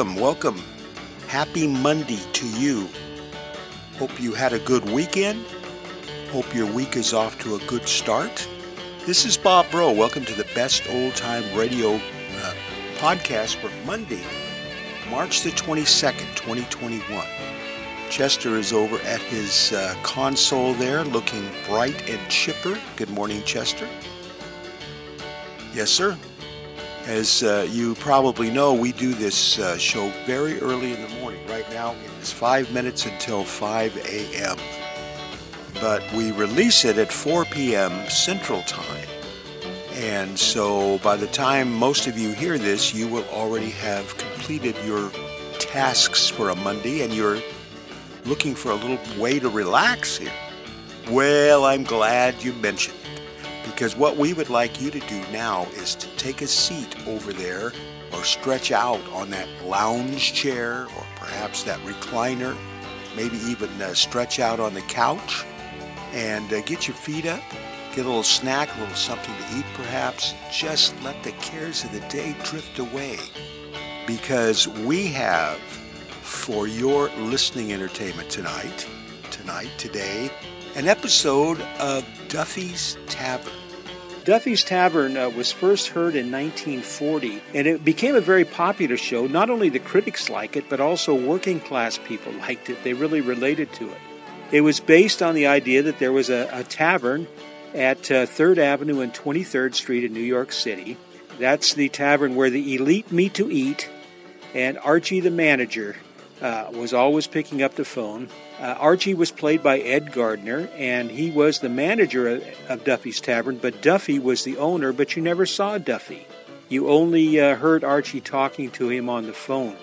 Welcome, welcome. Happy Monday to you. Hope you had a good weekend. Hope your week is off to a good start. This is Bob Bro. Welcome to the best old time radio uh, podcast for Monday, March the 22nd, 2021. Chester is over at his uh, console there, looking bright and chipper. Good morning, Chester. Yes, sir. As uh, you probably know, we do this uh, show very early in the morning. Right now, it is five minutes until 5 a.m. But we release it at 4 p.m. Central Time. And so by the time most of you hear this, you will already have completed your tasks for a Monday and you're looking for a little way to relax here. Well, I'm glad you mentioned because what we would like you to do now is to take a seat over there or stretch out on that lounge chair or perhaps that recliner, maybe even uh, stretch out on the couch and uh, get your feet up, get a little snack, a little something to eat perhaps. Just let the cares of the day drift away because we have for your listening entertainment tonight, tonight, today, an episode of Duffy's Tavern. Duffy's Tavern uh, was first heard in 1940, and it became a very popular show. Not only the critics liked it, but also working class people liked it. They really related to it. It was based on the idea that there was a, a tavern at uh, 3rd Avenue and 23rd Street in New York City. That's the tavern where the elite meet to eat, and Archie, the manager, uh, was always picking up the phone. Uh, Archie was played by Ed Gardner, and he was the manager of, of, Duffy's Tavern, but Duffy was the owner, but you never saw Duffy. You only uh, heard Archie talking to him on the phone.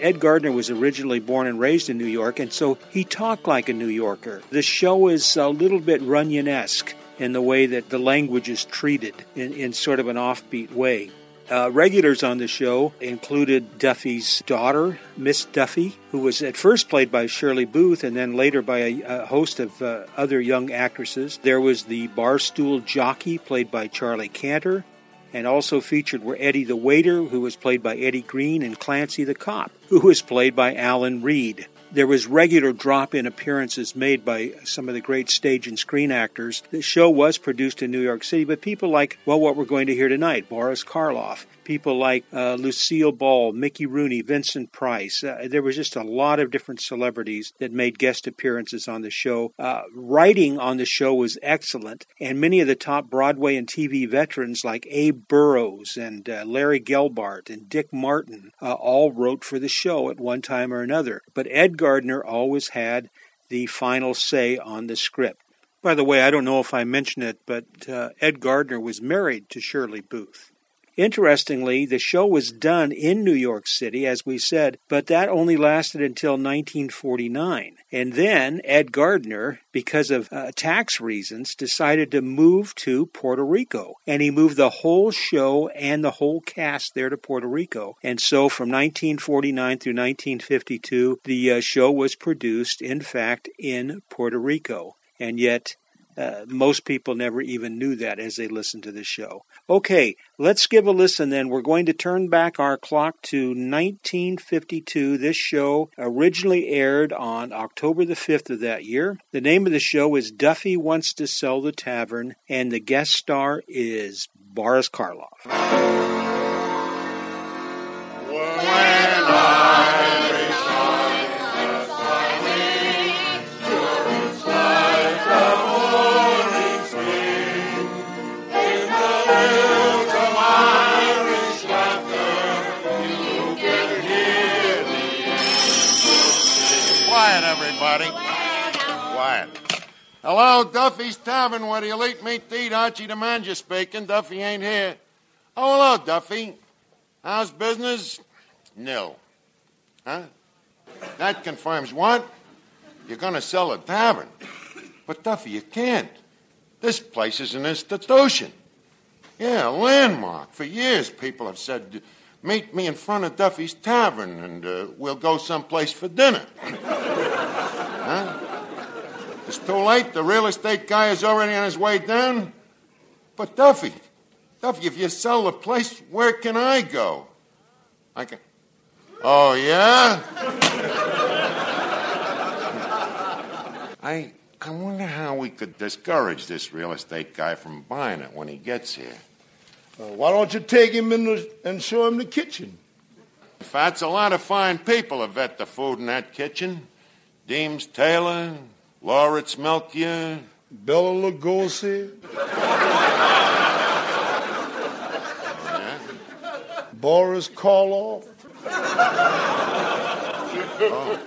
Ed Gardner was originally born and raised in New York, and so he talked like a New Yorker. The show is a little bit Runyon esque in the way that the language is treated in, in sort of an offbeat way. Uh, regulars on the show included Duffy's daughter, Miss Duffy, who was at first played by Shirley Booth and then later by a, a host of uh, other young actresses. There was the barstool jockey, played by Charlie Cantor, and also featured were Eddie the waiter, who was played by Eddie Green, and Clancy the cop, who was played by Alan Reed. There was regular drop-in appearances made by some of the great stage and screen actors. The show was produced in New York City, but people like, well, what we're going to hear tonight, Boris Karloff, people like uh, Lucille Ball, Mickey Rooney, Vincent Price. Uh, there was just a lot of different celebrities that made guest appearances on the show. Uh, writing on the show was excellent, and many of the top Broadway and TV veterans like Abe Burrows and uh, Larry Gelbart and Dick Martin uh, all wrote for the show at one time or another. But Ed Gardner always had the final say on the script. By the way, I don't know if I mentioned it, but uh, Ed Gardner was married to Shirley Booth. Interestingly, the show was done in New York City, as we said, but that only lasted until 1949. And then Ed Gardner, because of uh, tax reasons, decided to move to Puerto Rico. And he moved the whole show and the whole cast there to Puerto Rico. And so from 1949 through 1952, the uh, show was produced, in fact, in Puerto Rico. And yet, uh, most people never even knew that as they listened to the show. Okay, let's give a listen then. We're going to turn back our clock to 1952. This show originally aired on October the 5th of that year. The name of the show is Duffy Wants to Sell the Tavern, and the guest star is Boris Karloff. Hello, Duffy's Tavern, where the elite meet to eat. Archie the manager speaking. Duffy ain't here. Oh, hello, Duffy. How's business? Nil. Huh? That confirms what? You're going to sell a tavern. But, Duffy, you can't. This place is an institution. Yeah, a landmark. For years, people have said, meet me in front of Duffy's Tavern and uh, we'll go someplace for dinner. huh? It's too late. The real estate guy is already on his way down. But Duffy, Duffy, if you sell the place, where can I go? I can. Oh, yeah? I, I wonder how we could discourage this real estate guy from buying it when he gets here. Uh, why don't you take him in the, and show him the kitchen? Fats, a lot of fine people have vet the food in that kitchen. Deems Taylor, Lauritz Melchior, Bela Lugosi, Boris Karloff. Oh.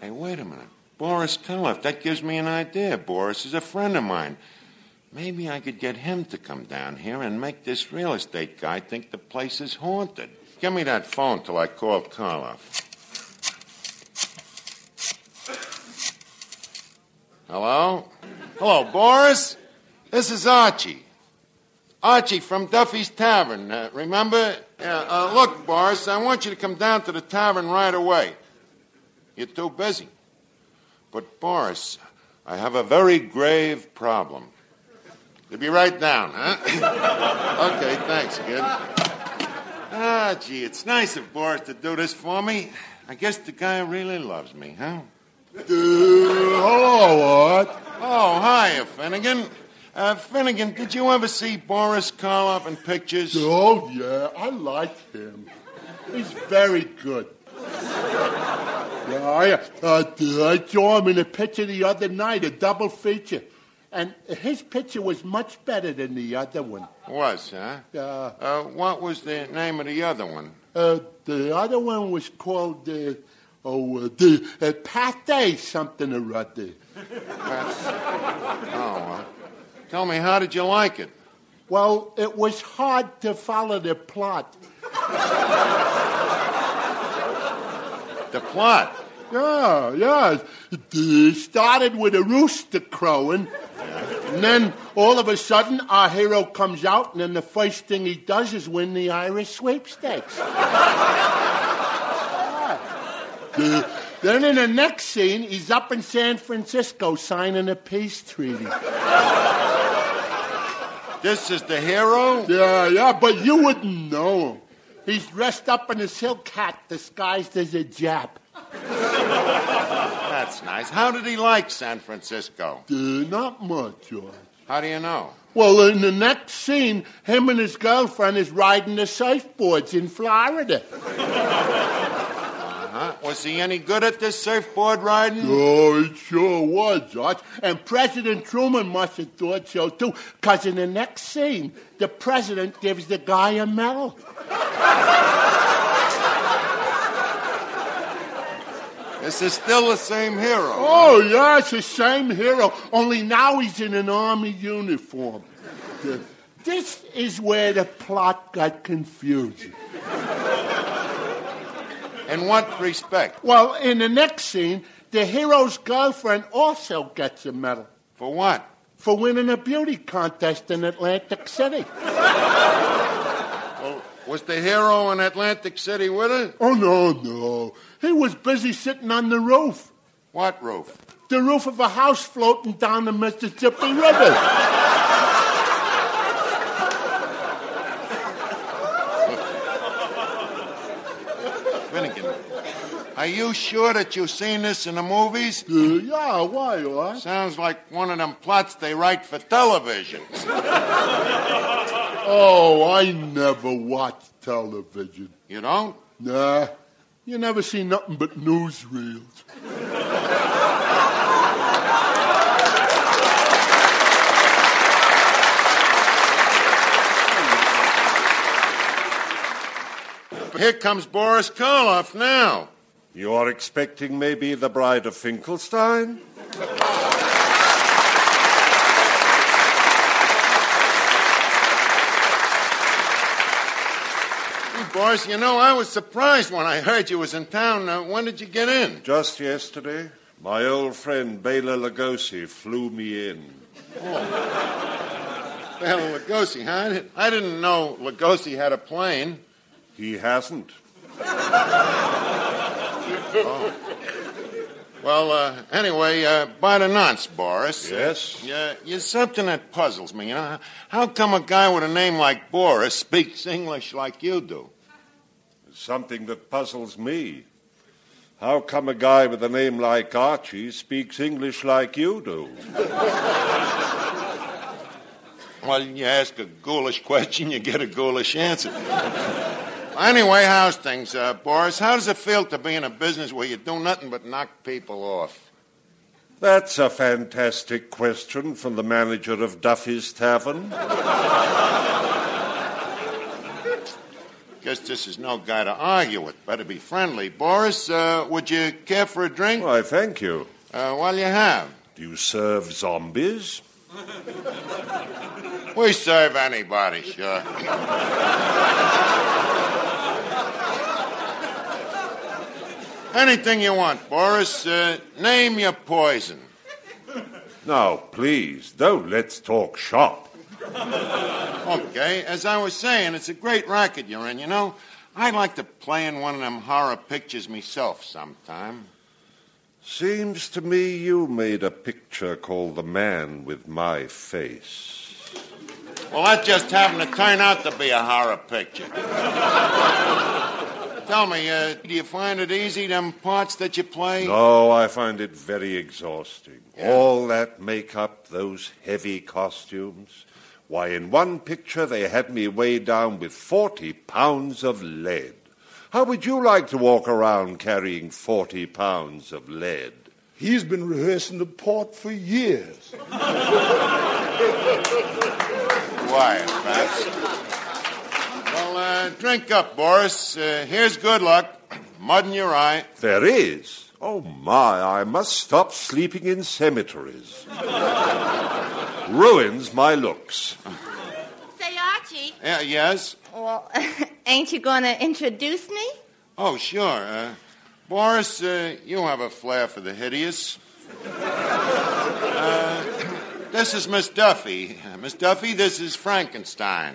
Hey, wait a minute. Boris Karloff, that gives me an idea. Boris is a friend of mine. Maybe I could get him to come down here and make this real estate guy think the place is haunted. Give me that phone till I call Karloff. Hello? Hello, Boris? This is Archie. Archie from Duffy's Tavern. Uh, remember? Yeah, uh, look, Boris, I want you to come down to the tavern right away. You're too busy. But, Boris, I have a very grave problem. You'll be right down, huh? okay, thanks, kid. Ah, gee, it's nice of Boris to do this for me. I guess the guy really loves me, huh? Uh, hello, Art. Oh, hi, Finnegan. Uh, Finnegan, did you ever see Boris Karloff in pictures? Oh, yeah, I like him. He's very good. Yeah, I, uh, I saw him in a picture the other night, a double feature. And his picture was much better than the other one. Was, huh? Uh, Uh, what was the name of the other one? uh, the other one was called, uh, oh, uh, the uh, Pate something or other. That's... Oh, uh, tell me, how did you like it? Well, it was hard to follow the plot. The plot. Yeah, yeah. It started with a rooster crowing. And then all of a sudden, our hero comes out, and then the first thing he does is win the Irish sweepstakes. Then in the next scene, he's up in San Francisco signing a peace treaty. This is the hero? Yeah, yeah, but you wouldn't know him. He's dressed up in a silk hat disguised as a Jap. That's nice. How did he like San Francisco? Uh, not much, George. How do you know? Well, in the next scene, him and his girlfriend is riding the surfboards in Florida. Was he any good at this surfboard riding? Oh, it sure was, George. And President Truman must have thought so, too, because in the next scene, the president gives the guy a medal. This is still the same hero. Oh, yeah, it's the same hero, only now he's in an army uniform. This is where the plot got confusing. In what respect? Well, in the next scene, the hero's girlfriend also gets a medal For what? for winning a beauty contest in Atlantic City. Well, was the hero in Atlantic City with her? Oh, no, no. He was busy sitting on the roof. What roof? The roof of a house floating down the Mississippi River. Finnegan. Are you sure that you've seen this in the movies? Uh, yeah, why, what? Sounds like one of them plots they write for television. Oh, I never watched television. You don't? Nah, you never see nothing but newsreels. Here comes Boris Karloff now. You're expecting maybe the bride of Finkelstein? Boris, you know, I was surprised when I heard you was in town. Uh, when did you get in? Just yesterday, my old friend Bela Lugosi flew me in. Well, Lugosi, huh? I didn't- I didn't know Lugosi had a plane. He hasn't. Well, uh, anyway, uh, by the nonce, Boris. Yes? Yeah, you're something that puzzles me. You know, how come a guy with a name like Boris speaks English like you do? something that puzzles me. How come a guy with a name like Archie speaks English like you do? Well, you ask a ghoulish question, you get a ghoulish answer. Anyway, how's things, uh, Boris? How does it feel to be in a business where you do nothing but knock people off? That's a fantastic question from the manager of Duffy's Tavern. Guess this is no guy to argue with. Better be friendly. Boris, uh, would you care for a drink? Why, thank you. Uh, well, you have. Do you serve zombies? We serve anybody, sure. Anything you want, Boris. Uh, name your poison. Now, please, don't let's talk shop. Okay, as I was saying, it's a great racket you're in, you know. I'd like to play in one of them horror pictures myself sometime. Seems to me you made a picture called The Man with My Face. Well, that just happened to turn out to be a horror picture. Tell me, uh, do you find it easy, them parts that you play? No, I find it very exhausting. All that makeup, those heavy costumes. Why, in one picture, they had me weighed down with 40 pounds of lead. How would you like to walk around carrying 40 pounds of lead? He's been rehearsing the part for years. Quiet, Fats. Well, uh, drink up, Boris. Uh, here's good luck. Mud in your eye. There is. Oh, my, I must stop sleeping in cemeteries. Ruins my looks. Say, Archie, Yeah, yes? well, ain't you going to introduce me? Oh, sure. Uh, Boris, uh, you have a flair for the hideous. Uh, this is Miss Duffy. Uh, Miss Duffy, this is Frankenstein.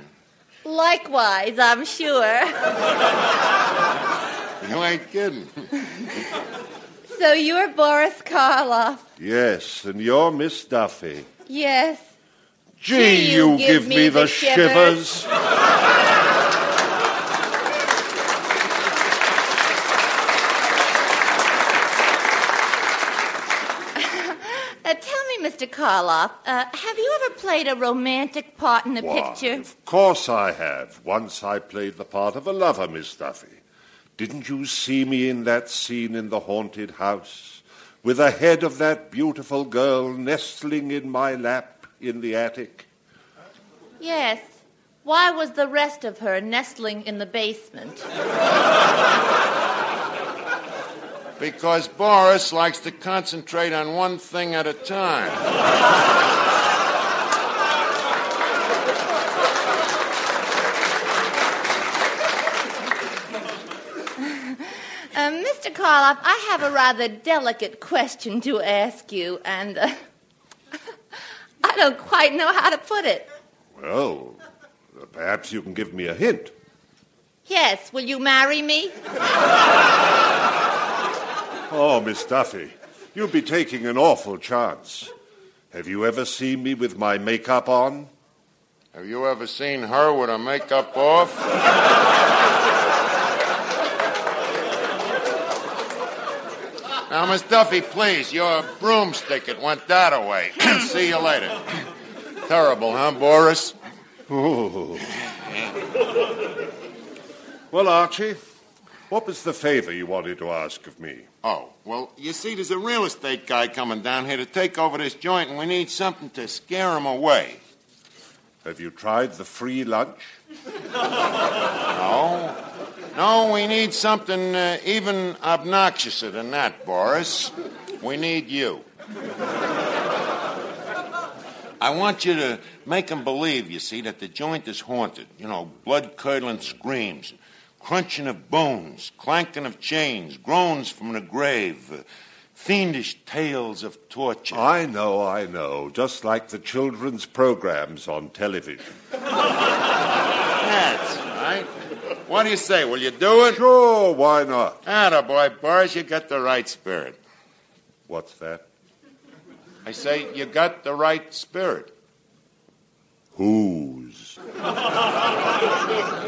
Likewise, I'm sure. You ain't kidding. So you're Boris Karloff. Yes, and you're Miss Duffy. Yes. Gee, Gee, you, give, me, the shivers. Uh, tell me, Mr. Karloff, uh, have you ever played a romantic part in a Why, picture? Of course I have. Once I played the part of a lover, Miss Duffy. Didn't you see me in that scene in the haunted house? With the head of that beautiful girl nestling in my lap in the attic? Yes. Why was the rest of her nestling in the basement? Because Boris likes to concentrate on one thing at a time. Uh, Mr. Karloff, I have a rather delicate question to ask you, and uh, I don't quite know how to put it. Well, perhaps you can give me a hint. Yes, will you marry me? Oh, Miss Duffy, you'd be taking an awful chance. Have you ever seen me with my makeup on? Have you ever seen her with her makeup off? now, Miss Duffy, please, your broomstick, it went that away. See you later. Terrible, huh, Boris? Oh. Well, Archie, what was the favor you wanted to ask of me? Oh, well, you see, there's a real estate guy coming down here to take over this joint, and we need something to scare him away. Have you tried the free lunch? No. No, we need something uh, even obnoxiouser than that, Boris. We need you. I want you to make him believe, you see, that the joint is haunted. You know, blood curdling screams, crunching of bones, clanking of chains, groans from the grave, uh, fiendish tales of torture. I know, I know. Just like the children's programs on television. That's right. What do you say? Will you do it? Sure, why not? Atta boy, Boris, you got the right spirit. What's that? I say you got the right spirit. Whose?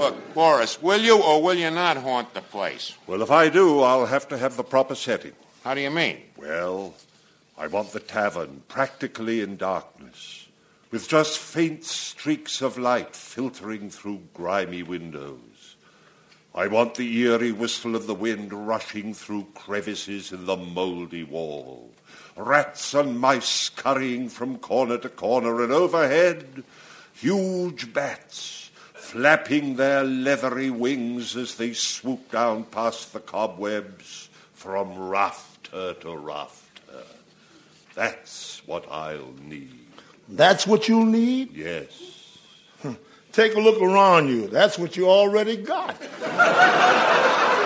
Look, Boris, will you or will you not haunt the place? Well, if I do, I'll have to have the proper setting. How do you mean? Well, I want the tavern practically in darkness, with just faint streaks of light filtering through grimy windows. I want the eerie whistle of the wind rushing through crevices in the mouldy wall, rats and mice scurrying from corner to corner, and overhead, huge bats flapping their leathery wings as they swoop down past the cobwebs from rafter to rafter. That's what I'll need. That's what you'll need? Yes. Take a look around you. That's what you already got.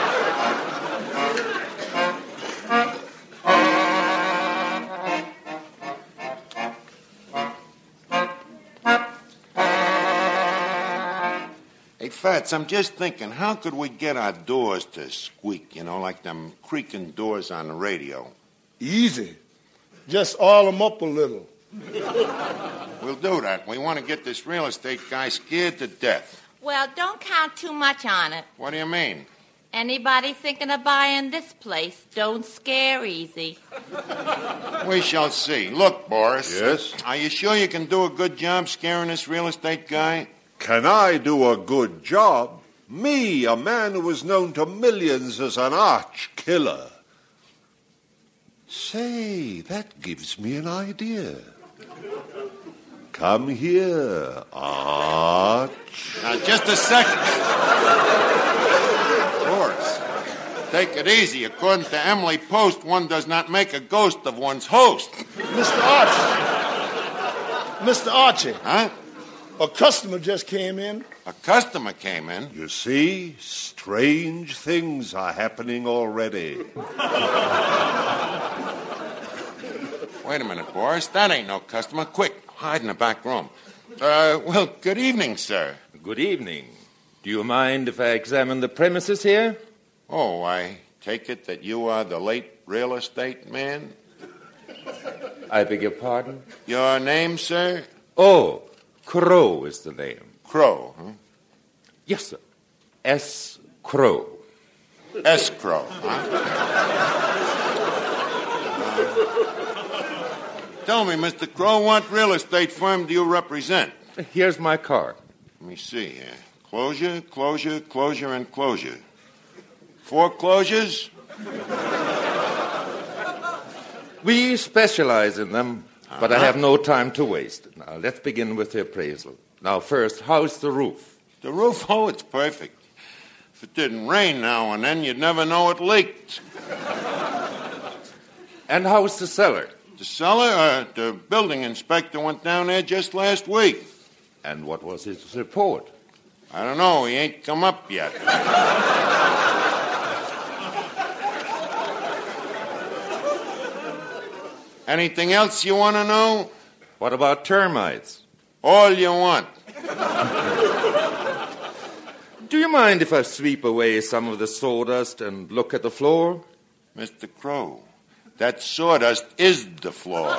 Fats, I'm just thinking, how could we get our doors to squeak, you know, like them creaking doors on the radio? Easy. Just oil them up a little. We'll do that. We want to get this real estate guy scared to death. Well, don't count too much on it. What do you mean? Anybody thinking of buying this place don't scare easy. We shall see. Look, Boris. Yes? Are you sure you can do a good job scaring this real estate guy? Can I do a good job? Me, a man who was known to millions as an arch killer. Say, that gives me an idea. Come here, Arch. Now, just a second. Boris, take it easy. According to Emily Post, one does not make a ghost of one's host. Mr. Archie. Mr. Archie, Huh? A customer just came in. A customer came in. You see, strange things are happening already. Wait a minute, Boris. That ain't no customer. Quick, hide in the back room. Uh, well, good evening, sir. Good evening. Do you mind if I examine the premises here? Oh, I take it that you are the late real estate man? I beg your pardon? Your name, sir? Oh, Crow is the name. Crow, huh? Yes, sir. S. Crow. Escrow, huh? Uh, tell me, Mr. Crow, what real estate firm do you represent? Here's my card. Let me see here. Closure, closure, closure, and closure. Foreclosures? We specialize in them, but I have no time to waste. Now, let's begin with the appraisal. Now, first, how's the roof? The roof, oh, it's perfect. If it didn't rain now and then, you'd never know it leaked. And how's the cellar? The cellar, uh, the building inspector went down there just last week. And what was his report? I don't know, he ain't come up yet. Anything else you want to know? What about termites? All you want. Do you mind if I sweep away some of the sawdust and look at the floor? Mr. Crow, that sawdust is the floor.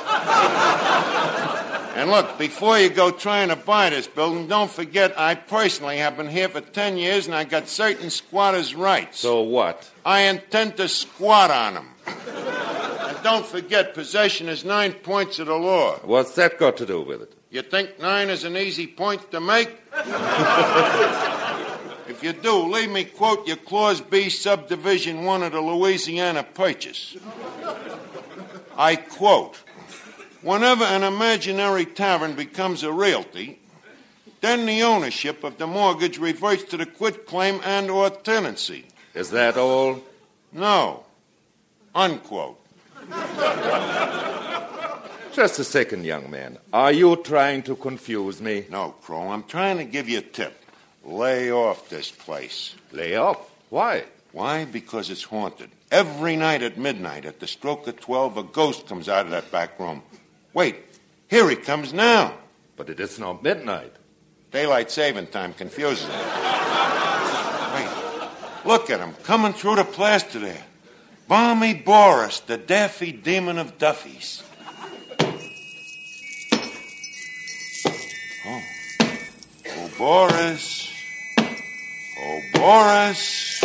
and look, before you go trying to buy this building, don't forget I personally have been here for 10 years and I got certain squatters' rights. So what? I intend to squat on them. don't forget, possession is nine points of the law. What's that got to do with it? You think nine is an easy point to make? if you do, leave me quote your Clause B, Subdivision 1 of the Louisiana Purchase. I quote Whenever an imaginary tavern becomes a realty, then the ownership of the mortgage reverts to the quit claim and or tenancy. Is that all? No. Unquote. Just a second, young man. Are you trying to confuse me? No, Crow, I'm trying to give you a tip. Lay off this place. Lay off. Why? Why? Because it's haunted. Every night at midnight, at the stroke of 12, a ghost comes out of that back room. Wait, here he comes now. But it is not midnight. Daylight saving time confuses me. Wait, look at him coming through the plaster there. Balmy Boris, the daffy demon of Duffies. Oh. Oh, Boris. Oh, Boris.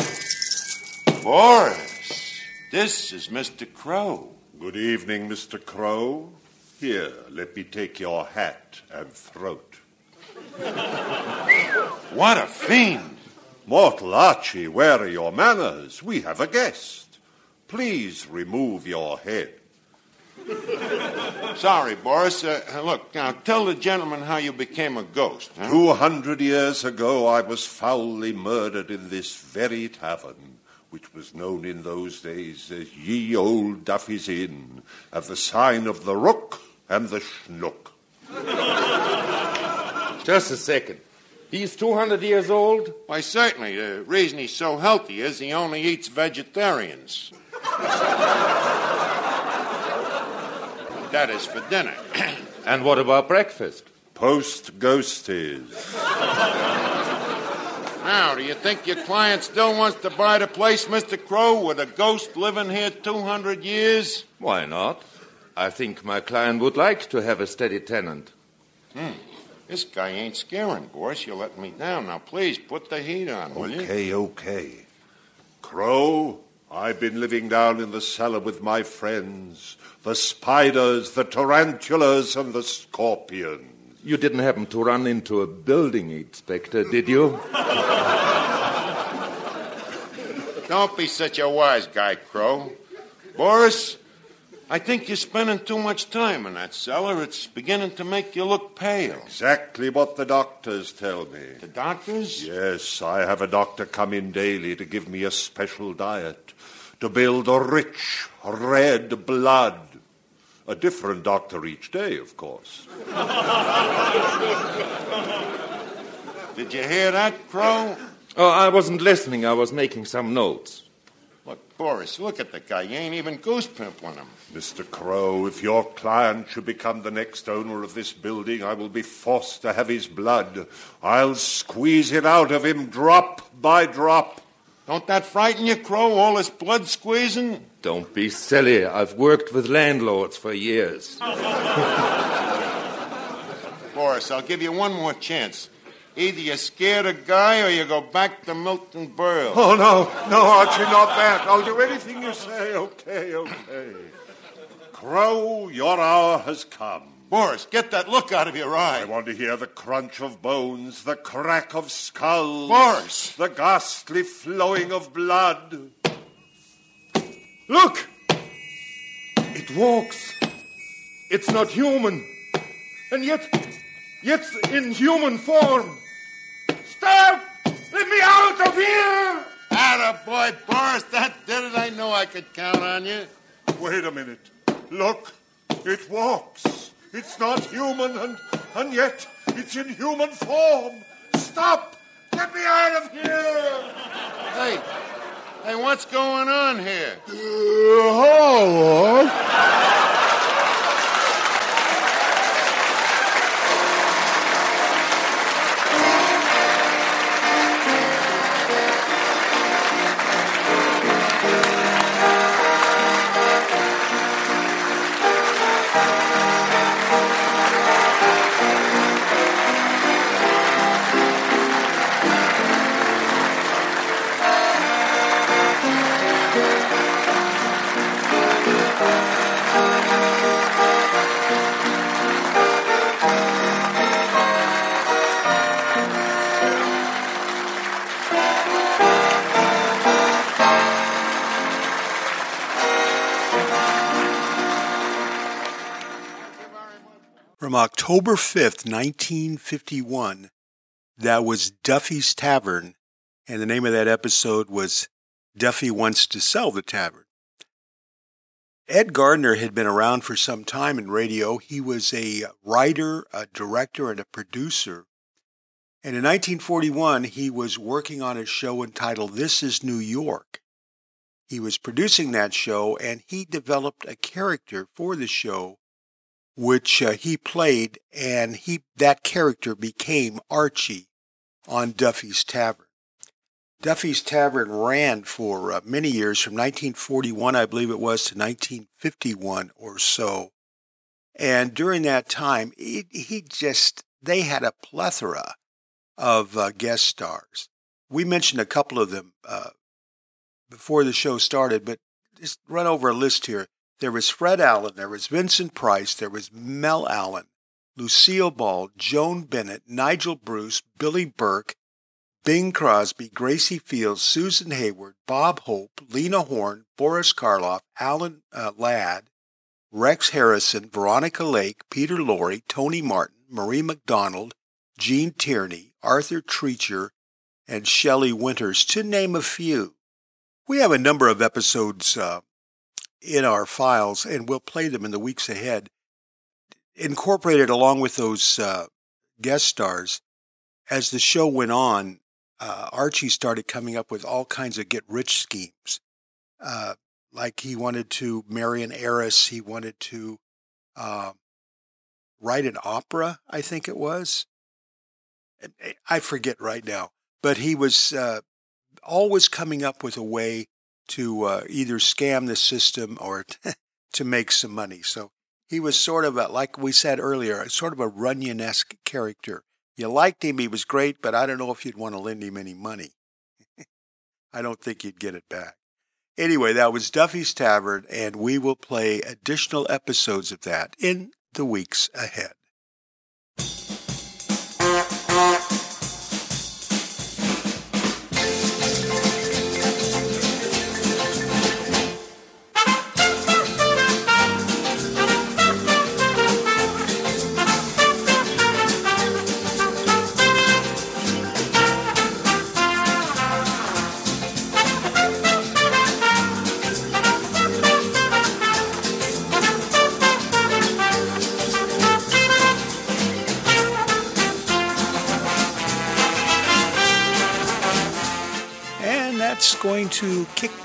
Boris. This is Mr. Crow. Good evening, Mr. Crow. Here, let me take your hat and throat. What a fiend. Mortal Archie, where are your manners? We have a guest. Please remove your head. Sorry, Boris. Uh, look, now tell the gentleman how you became a ghost. Huh? Two hundred years ago, I was foully murdered in this very tavern, which was known in those days as Ye Old Duffy's Inn, at the sign of the Rook and the Schnook. Just a second. He's 200 years old? Why, certainly. The reason he's so healthy is he only eats vegetarians. That is for dinner. And what about breakfast? Post ghosties. now, do you think your client still wants to buy the place, Mr. Crow, with a ghost living here 200 years? Why not? I think my client would like to have a steady tenant. Hmm. This guy ain't scaring, Boris. You're letting me down. Now, please, put the heat on, will you? Okay, okay. Crow, I've been living down in the cellar with my friends the spiders, the tarantulas, and the scorpions. You didn't happen to run into a building inspector, did you? Don't be such a wise guy, Crow. Boris, I think you're spending too much time in that cellar. It's beginning to make you look pale. Exactly what the doctors tell me. The doctors? Yes, I have a doctor come in daily to give me a special diet, to build a rich, red blood. A different doctor each day, of course. Did you hear that, Crow? Oh, I wasn't listening. I was making some notes. Look, Boris, look at the guy. You ain't even goose pimpling him. Mr. Crow, if your client should become the next owner of this building, I will be forced to have his blood. I'll squeeze it out of him drop by drop. Don't that frighten you, Crow? All this blood squeezing? Don't be silly. I've worked with landlords for years. Boris, I'll give you one more chance. Either you scare the guy or you go back to Milton Berle. Oh, no, no, Archie, not that. I'll do anything you say. Okay, okay. Crow, your hour has come. Boris, get that look out of your eye. I want to hear the crunch of bones, the crack of skulls. Boris! The ghastly flowing of blood. Look! It walks. It's not human. And yet, yet in human form. Stop! Let me out of here! Atta boy, Boris, that did it. I know I could count on you. Wait a minute. Look, it walks. It's not human, and, and yet it's in human form. Stop! Get me out of here! Hey, hey, what's going on here? Uh, oh, From October 5th, 1951, that was Duffy's Tavern, and the name of that episode was Duffy Wants to Sell the Tavern. Ed Gardner had been around for some time in radio. He was a writer, a director, and a producer. And in 1941, he was working on a show entitled This is New York. He was producing that show, and he developed a character for the show which uh, he played, and he that character became Archie on Duffy's Tavern. Duffy's Tavern ran for uh, many years, from 1941, I believe it was, to 1951 or so. And during that time, he, just they had a plethora of uh, guest stars. we mentioned a couple of them uh, before the show started, but just run over a list here. There was Fred Allen, there was Vincent Price, there was Mel Allen, Lucille Ball, Joan Bennett, Nigel Bruce, Billie Burke, Bing Crosby, Gracie Fields, Susan Hayward, Bob Hope, Lena Horne, Boris Karloff, Alan uh, Ladd, Rex Harrison, Veronica Lake, Peter Lorre, Tony Martin, Marie McDonald, Gene Tierney, Arthur Treacher, and Shelley Winters, to name a few. We have a number of episodes uh, in our files, and we'll play them in the weeks ahead, incorporated along with those uh, guest stars. As the show went on, uh, Archie started coming up with all kinds of get rich schemes. Uh, like he wanted to marry an heiress, he wanted to uh, write an opera, I think it was. I forget right now, but he was uh, always coming up with a way to uh, either scam the system or to make some money. So he was sort of a, like we said earlier, sort of a Runyon esque character. You liked him, he was great, but I don't know if you'd want to lend him any money. I don't think you'd get it back. Anyway, that was Duffy's Tavern, and we will play additional episodes of that in the weeks ahead.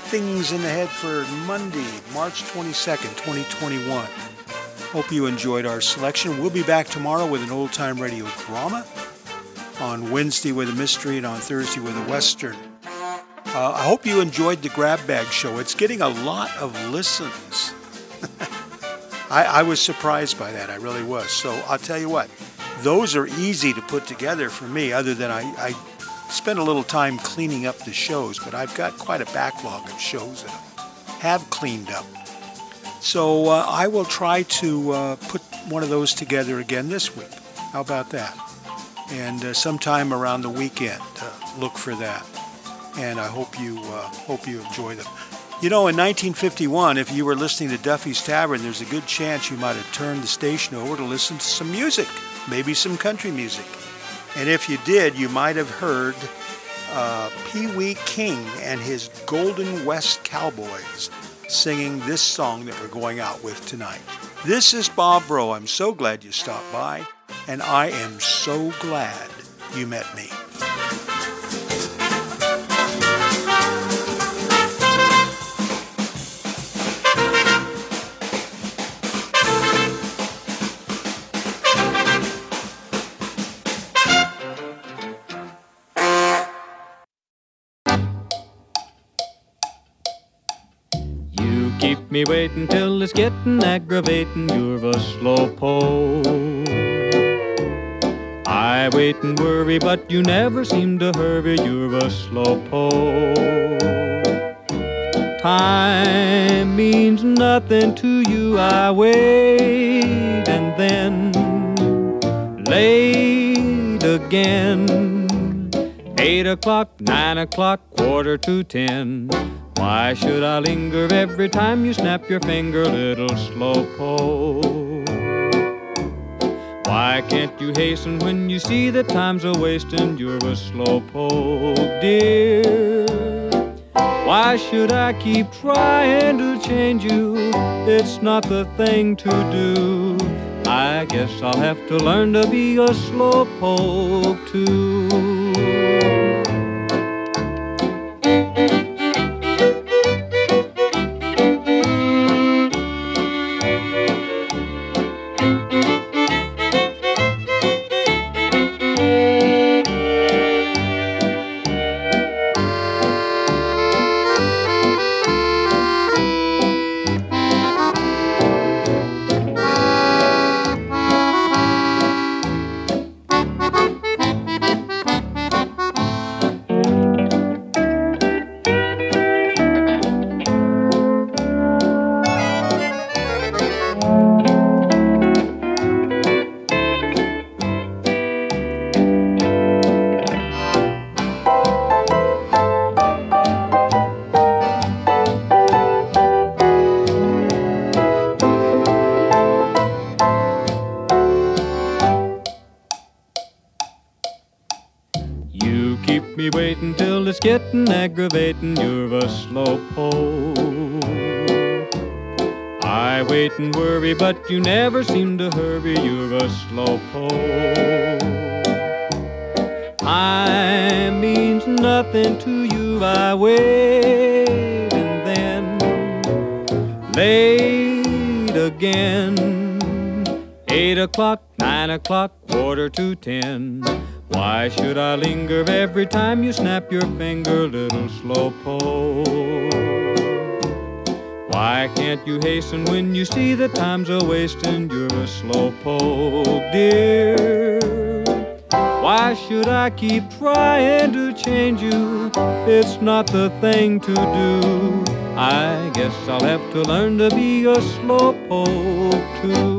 Things in the head for Monday, March 22nd, 2021. Hope you enjoyed our selection. We'll be back tomorrow with an old time radio drama, on Wednesday with a mystery, and on Thursday with a Western. Uh, I hope you enjoyed the Grab Bag Show. It's getting a lot of listens. I, I was surprised by that. I really was. So I'll tell you what, those are easy to put together for me, other than I, I spent a little time cleaning up the shows, but I've got quite a backlog of shows that I have cleaned up. So uh, I will try to uh, put one of those together again this week. How about that? And uh, sometime around the weekend, uh, look for that. And I hope you uh, hope you enjoy them. You know, in 1951, if you were listening to Duffy's Tavern, there's a good chance you might have turned the station over to listen to some music, maybe some country music. And if you did, you might have heard uh, Pee Wee King and his Golden West Cowboys singing this song that we're going out with tonight. This is Bob Bro. I'm so glad you stopped by, and I am so glad you met me. Me waiting till it's getting aggravating. You're a slow pole. I wait and worry, but you never seem to hurry. You're a slow pole. Time means nothing to you. I wait and then late again. Eight o'clock, nine o'clock, quarter to ten. Why should I linger every time you snap your finger, little slowpoke? Why can't you hasten when you see that time's a wasting? You're a slowpoke, dear. Why should I keep trying to change you? It's not the thing to do. I guess I'll have to learn to be a slowpoke too. It's getting aggravating. You're a slow pole. I wait and worry, but you never seem to hurry. You're a slow poke. Time means nothing to you. I wait and then late again. Eight o'clock, nine o'clock, quarter to ten. Why should I linger every time you snap your finger, little slowpoke? Why can't you hasten when you see the time's a wasting? You're a slowpoke, dear. Why should I keep trying to change you? It's not the thing to do. I guess I'll have to learn to be a slowpoke too.